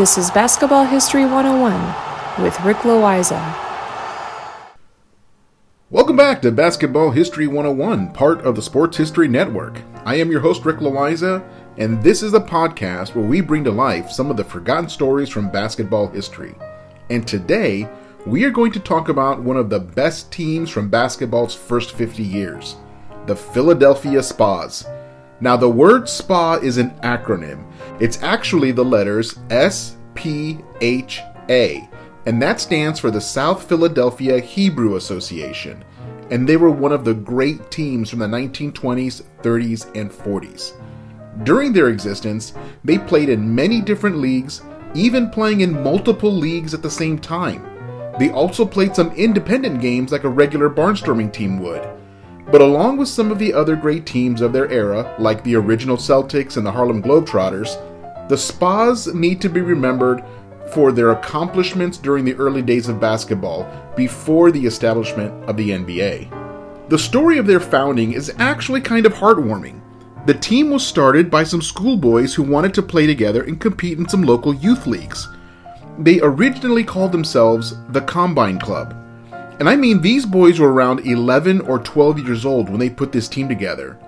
This is Basketball History 101 with Rick Loiza. Welcome back to Basketball History 101, part of the Sports History Network. I am your host, Rick Loiza, and this is a podcast where we bring to life some of the forgotten stories from basketball history. And today, we are going to talk about one of the best teams from basketball's first 50 years the Philadelphia SPHAs. Now, the word SPA is an acronym. It's actually the letters S P H A, and that stands for the South Philadelphia Hebrew Association. And they were one of the great teams from the 1920s, 30s, and 40s. During their existence, they played in many different leagues, even playing in multiple leagues at the same time. They also played some independent games like a regular barnstorming team would. But along with some of the other great teams of their era, like the original Celtics and the Harlem Globetrotters, the SPHAs need to be remembered for their accomplishments during the early days of basketball before the establishment of the NBA. The story of their founding is actually kind of heartwarming. The team was started by some schoolboys who wanted to play together and compete in some local youth leagues. They originally called themselves the Combine Club and I mean, these boys were around 11 or 12 years old when they put this team together.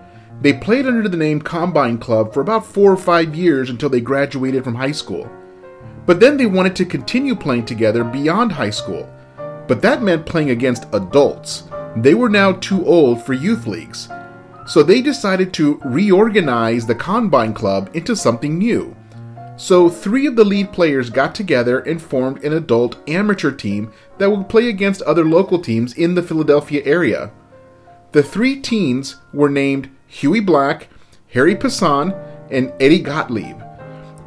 They played under the name Combine Club for about four or five years until they graduated from high school. But then they wanted to continue playing together beyond high school. But that meant playing against adults. They were now too old for youth leagues. So they decided to reorganize the Combine Club into something new. So, three of the lead players got together and formed an adult amateur team that would play against other local teams in the Philadelphia area. The three teens were named Hughie Black, Harry Passon, and Eddie Gottlieb.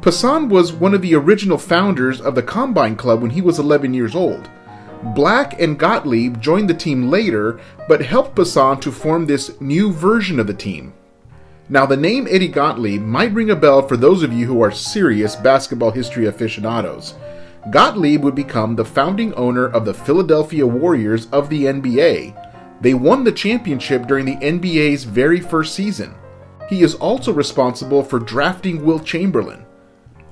Passon was one of the original founders of the Combine Club when he was 11 years old. Black and Gottlieb joined the team later, but helped Passon to form this new version of the team. Now, the name Eddie Gottlieb might ring a bell for those of you who are serious basketball history aficionados. Gottlieb would become the founding owner of the Philadelphia Warriors of the NBA. They won the championship during the NBA's very first season. He is also responsible for drafting Wilt Chamberlain.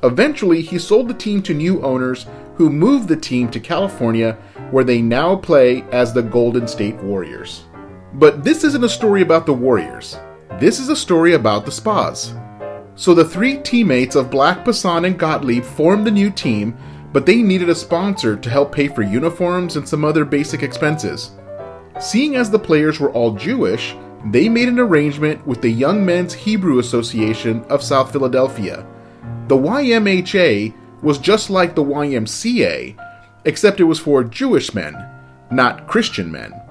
Eventually, he sold the team to new owners who moved the team to California, where they now play as the Golden State Warriors. But this isn't a story about the Warriors. This is a story about the SPHAs. So the three teammates of Black, Passon, and Gottlieb formed a new team, but they needed a sponsor to help pay for uniforms and some other basic expenses. Seeing as the players were all Jewish, they made an arrangement with the Young Men's Hebrew Association of South Philadelphia. The YMHA was just like the YMCA, except it was for Jewish men, not Christian men.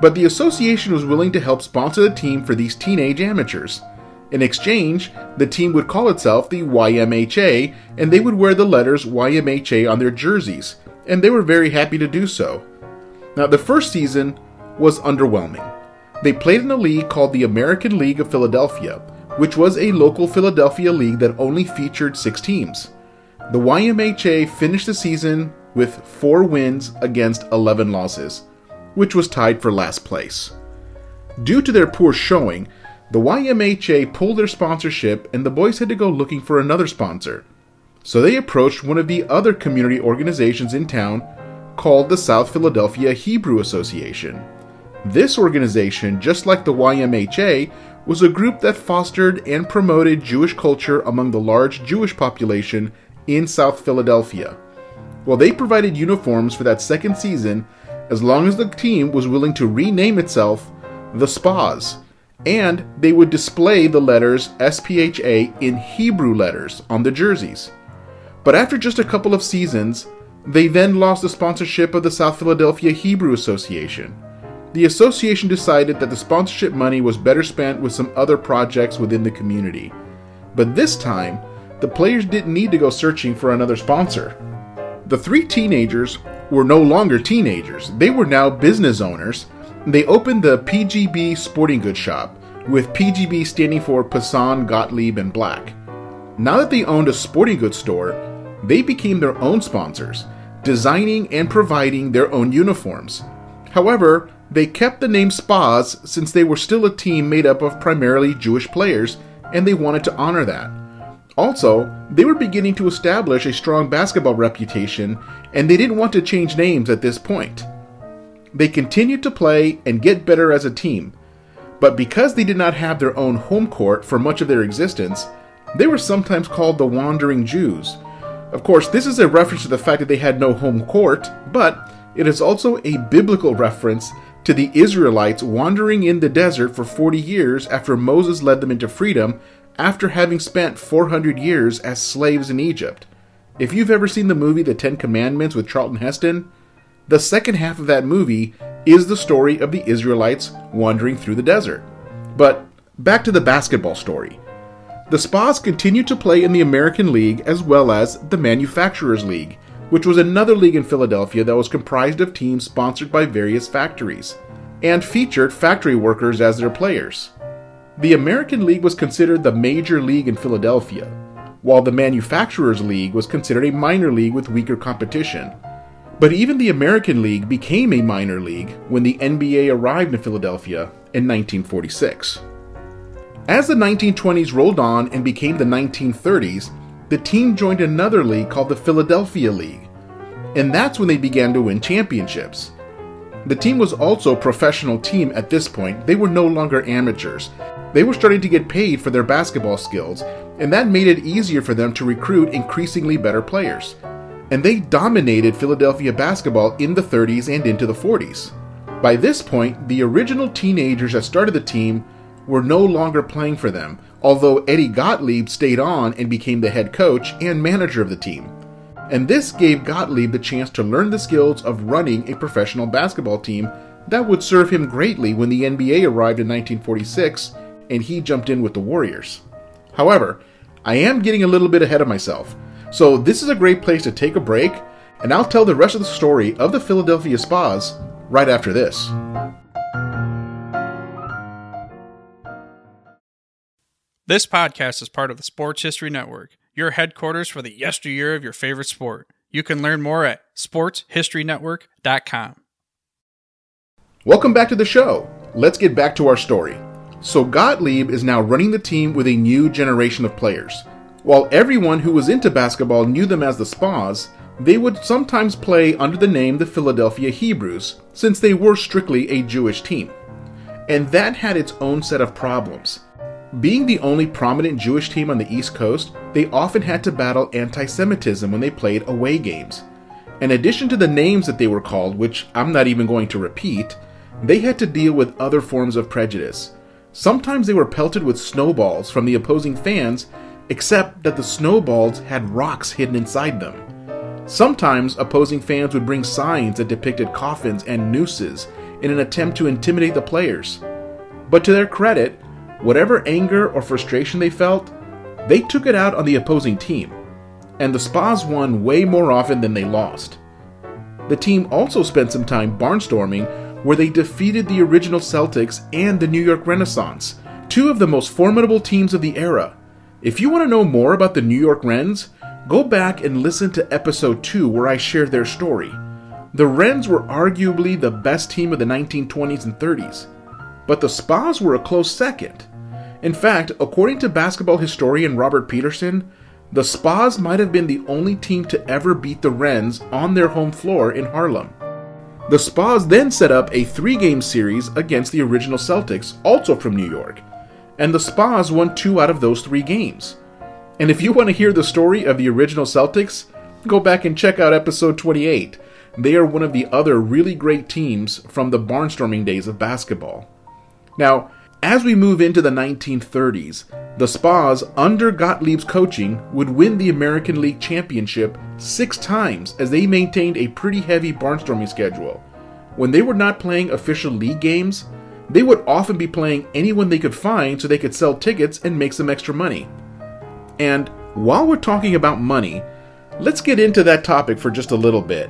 But the association was willing to help sponsor the team for these teenage amateurs. In exchange, the team would call itself the YMHA, and they would wear the letters YMHA on their jerseys, and they were very happy to do so. Now, the first season was underwhelming. They played in a league called the American League of Philadelphia, which was a local Philadelphia league that only featured six teams. The YMHA finished the season with four wins against 11 losses which was tied for last place. Due to their poor showing, the YMHA pulled their sponsorship and the boys had to go looking for another sponsor. So they approached one of the other community organizations in town called the South Philadelphia Hebrew Association. This organization, just like the YMHA, was a group that fostered and promoted Jewish culture among the large Jewish population in South Philadelphia. Well, they provided uniforms for that second season as long as the team was willing to rename itself the SPHAs, and they would display the letters SPHA in Hebrew letters on the jerseys. But after just a couple of seasons, They then lost the sponsorship of the South Philadelphia Hebrew Association. The association decided that the sponsorship money was better spent with some other projects within the community. But this time, the players didn't need to go searching for another sponsor. The three teenagers were no longer teenagers, they were now business owners. They opened the PGB Sporting Goods Shop, with PGB standing for Passon, Gottlieb, and Black. Now that they owned a sporting goods store, they became their own sponsors, designing and providing their own uniforms. However, they kept the name SPHAs since they were still a team made up of primarily Jewish players, and they wanted to honor that. Also, they were beginning to establish a strong basketball reputation, and they didn't want to change names at this point. They continued to play and get better as a team, but because they did not have their own home court for much of their existence, they were sometimes called the Wandering Jews. Of course, this is a reference to the fact that they had no home court, but it is also a biblical reference to the Israelites wandering in the desert for 40 years after Moses led them into freedom after having spent 400 years as slaves in Egypt. If you've ever seen the movie The Ten Commandments with Charlton Heston, the second half of that movie is the story of the Israelites wandering through the desert. But back to the basketball story. The Spas continued to play in the American League as well as the Manufacturers League, which was another league in Philadelphia that was comprised of teams sponsored by various factories, and featured factory workers as their players. The American League was considered the major league in Philadelphia, while the Manufacturers League was considered a minor league with weaker competition. But even the American League became a minor league when the NBA arrived in Philadelphia in 1946. As the 1920s rolled on and became the 1930s, the team joined another league called the Philadelphia League, and that's when they began to win championships. The team was also a professional team at this point, they were no longer amateurs. They were starting to get paid for their basketball skills, and that made it easier for them to recruit increasingly better players. And they dominated Philadelphia basketball in the 30s and into the 40s. By this point, the original teenagers that started the team were no longer playing for them, although Eddie Gottlieb stayed on and became the head coach and manager of the team. And this gave Gottlieb the chance to learn the skills of running a professional basketball team that would serve him greatly when the NBA arrived in 1946 and he jumped in with the Warriors. However, I am getting a little bit ahead of myself, so this is a great place to take a break, and I'll tell the rest of the story of the Philadelphia SPHAs right after this. This podcast is part of the Sports History Network, your headquarters for the yesteryear of your favorite sport. You can learn more at sportshistorynetwork.com. Welcome back to the show. Let's get back to our story. So, Gottlieb is now running the team with a new generation of players. While everyone who was into basketball knew them as the SPHAs, they would sometimes play under the name the Philadelphia Hebrews, since they were strictly a Jewish team. And that had its own set of problems. Being the only prominent Jewish team on the East Coast, they often had to battle anti Semitism when they played away games. In addition to the names that they were called, which I'm not even going to repeat, they had to deal with other forms of prejudice. Sometimes they were pelted with snowballs from the opposing fans, except that the snowballs had rocks hidden inside them. Sometimes opposing fans would bring signs that depicted coffins and nooses in an attempt to intimidate the players. But to their credit, Whatever anger or frustration they felt, they took it out on the opposing team, and the SPHAs won way more often than they lost. The team also spent some time barnstorming where they defeated the original Celtics and the New York Renaissance, two of the most formidable teams of the era. If you want to know more about the New York Rens, go back and listen to episode 2 where I shared their story. The Rens were arguably the best team of the 1920s and 30s, but the SPHAs were a close second. In fact, according to basketball historian Robert Peterson, the SPHAs might have been the only team to ever beat the Rens on their home floor in Harlem. The SPHAs then set up a three game series against the original Celtics, also from New York, and the SPHAs won two out of those three games. And if you want to hear the story of the original Celtics, go back and check out episode 28. They are one of the other really great teams from the barnstorming days of basketball. Now, As we move into the 1930s, the SPHAs, under Gottlieb's coaching, would win the American League Championship six times as they maintained a pretty heavy barnstorming schedule. When they were not playing official league games, they would often be playing anyone they could find so they could sell tickets and make some extra money. And while we're talking about money, let's get into that topic for just a little bit.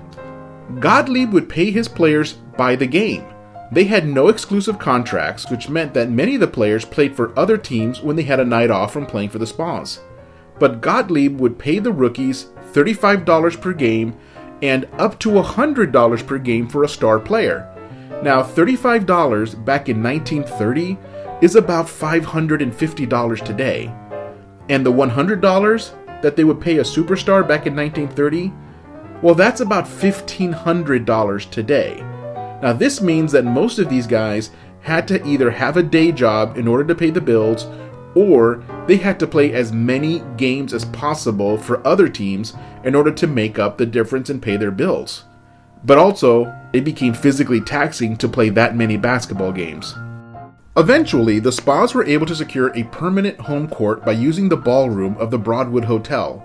Gottlieb would pay his players by the game. They had no exclusive contracts, which meant that many of the players played for other teams when they had a night off from playing for the SPHAs. But Gottlieb would pay the rookies $35 per game and up to $100 per game for a star player. Now, $35 back in 1930 is about $550 today. And the $100 that they would pay a superstar back in 1930, well, that's about $1,500 today. Now, this means that most of these guys had to either have a day job in order to pay the bills, or they had to play as many games as possible for other teams in order to make up the difference and pay their bills. But also, it became physically taxing to play that many basketball games. Eventually, the SPHAs were able to secure a permanent home court by using the ballroom of the Broadwood Hotel.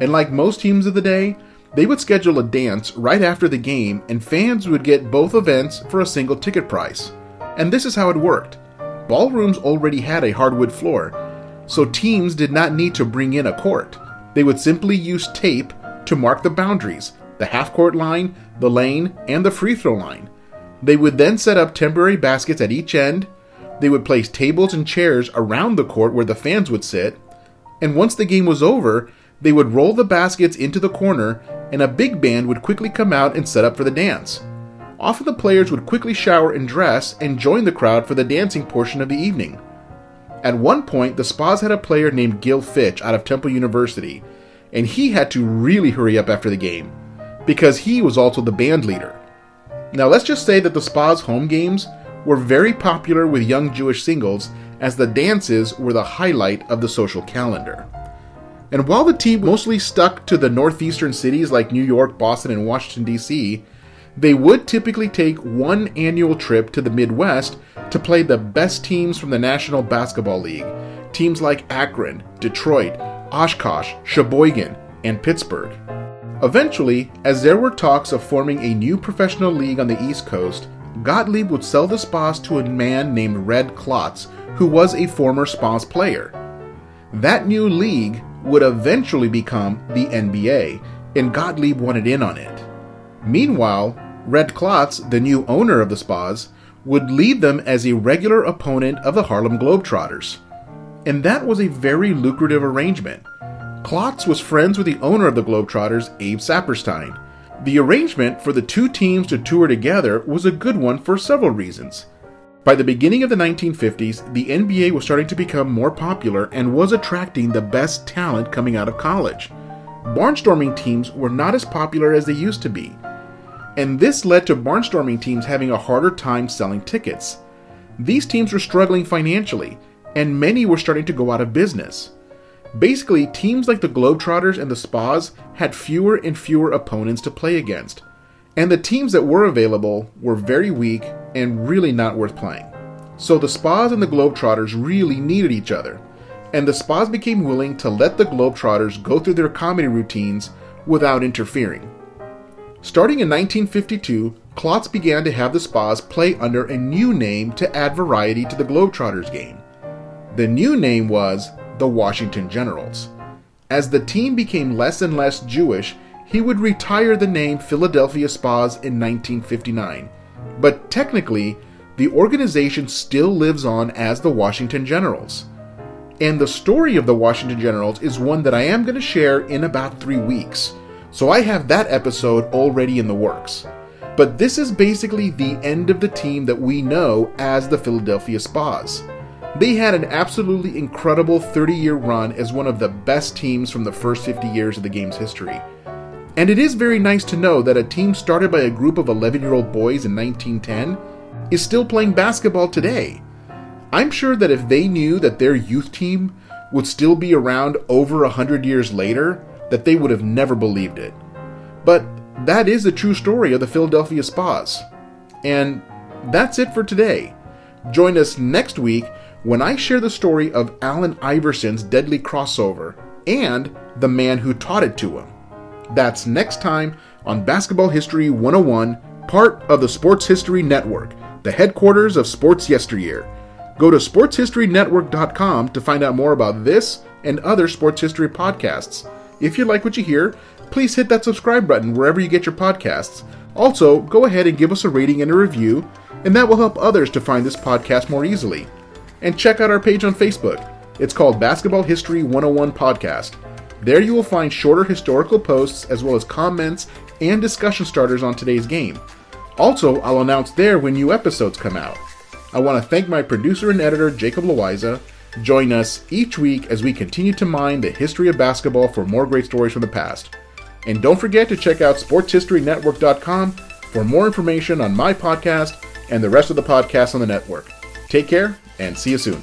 And like most teams of the day, they would schedule a dance right after the game, and fans would get both events for a single ticket price. And this is how it worked ballrooms already had a hardwood floor, so teams did not need to bring in a court. They would simply use tape to mark the boundaries the half court line, the lane, and the free throw line. They would then set up temporary baskets at each end. They would place tables and chairs around the court where the fans would sit. And once the game was over, they would roll the baskets into the corner, and a big band would quickly come out and set up for the dance. Often the players would quickly shower and dress and join the crowd for the dancing portion of the evening. At one point, the SPHAs had a player named Gil Fitch out of Temple University, and he had to really hurry up after the game because he was also the band leader. Now, let's just say that the SPHAs' home games were very popular with young Jewish singles, as the dances were the highlight of the social calendar. And while the team mostly stuck to the northeastern cities like New York, Boston, and Washington, D.C., they would typically take one annual trip to the Midwest to play the best teams from the National Basketball League, teams like Akron, Detroit, Oshkosh, Sheboygan, and Pittsburgh. Eventually, as there were talks of forming a new professional league on the East Coast, Gottlieb would sell the SPHAs to a man named Red Klotz, who was a former SPHAs player. That new league would eventually become the NBA, and Gottlieb wanted in on it. Meanwhile, Red Klotz, the new owner of the SPHAs, would lead them as a regular opponent of the Harlem Globetrotters. And that was a very lucrative arrangement. Klotz was friends with the owner of the Globetrotters, Abe Saperstein. The arrangement for the two teams to tour together was a good one for several reasons. By the beginning of the 1950s, the NBA was starting to become more popular and was attracting the best talent coming out of college. Barnstorming teams were not as popular as they used to be, and this led to barnstorming teams having a harder time selling tickets. These teams were struggling financially, and many were starting to go out of business. Basically, teams like the Globetrotters and the SPHAs had fewer and fewer opponents to play against, and the teams that were available were very weak and really not worth playing. So the SPHAs and the Globetrotters really needed each other, and the SPHAs became willing to let the Globetrotters go through their comedy routines without interfering. Starting in 1952, Klotz began to have the SPHAs play under a new name to add variety to the Globetrotters game. The new name was the Washington Generals. As the team became less and less Jewish, he would retire the name Philadelphia SPHAs in 1959. But technically, the organization still lives on as the Washington Generals. And the story of the Washington Generals is one that I am going to share in about three weeks. So I have that episode already in the works. But this is basically the end of the team that we know as the Philadelphia SPHAs. They had an absolutely incredible 30 year run as one of the best teams from the first 50 years of the game's history. And it is very nice to know that a team started by a group of 11 year old boys in 1910 is still playing basketball today. I'm sure that if they knew that their youth team would still be around over 100 years later, that they would have never believed it. But that is the true story of the Philadelphia SPHAs. And that's it for today. Join us next week when I share the story of Allen Iverson's deadly crossover and the man who taught it to him. That's next time on Basketball History 101, part of the Sports History Network, the headquarters of Sports Yesteryear. Go to sportshistorynetwork.com to find out more about this and other sports history podcasts. If you like what you hear, please hit that subscribe button wherever you get your podcasts. Also, go ahead and give us a rating and a review, and that will help others to find this podcast more easily. And check out our page on Facebook. It's called Basketball History 101 Podcast. There you will find shorter historical posts as well as comments and discussion starters on today's game. Also, I'll announce there when new episodes come out. I want to thank my producer and editor, Jacob Loiza. Join us each week as we continue to mine the history of basketball for more great stories from the past. And don't forget to check out sportshistorynetwork.com for more information on my podcast and the rest of the podcasts on the network. Take care and see you soon.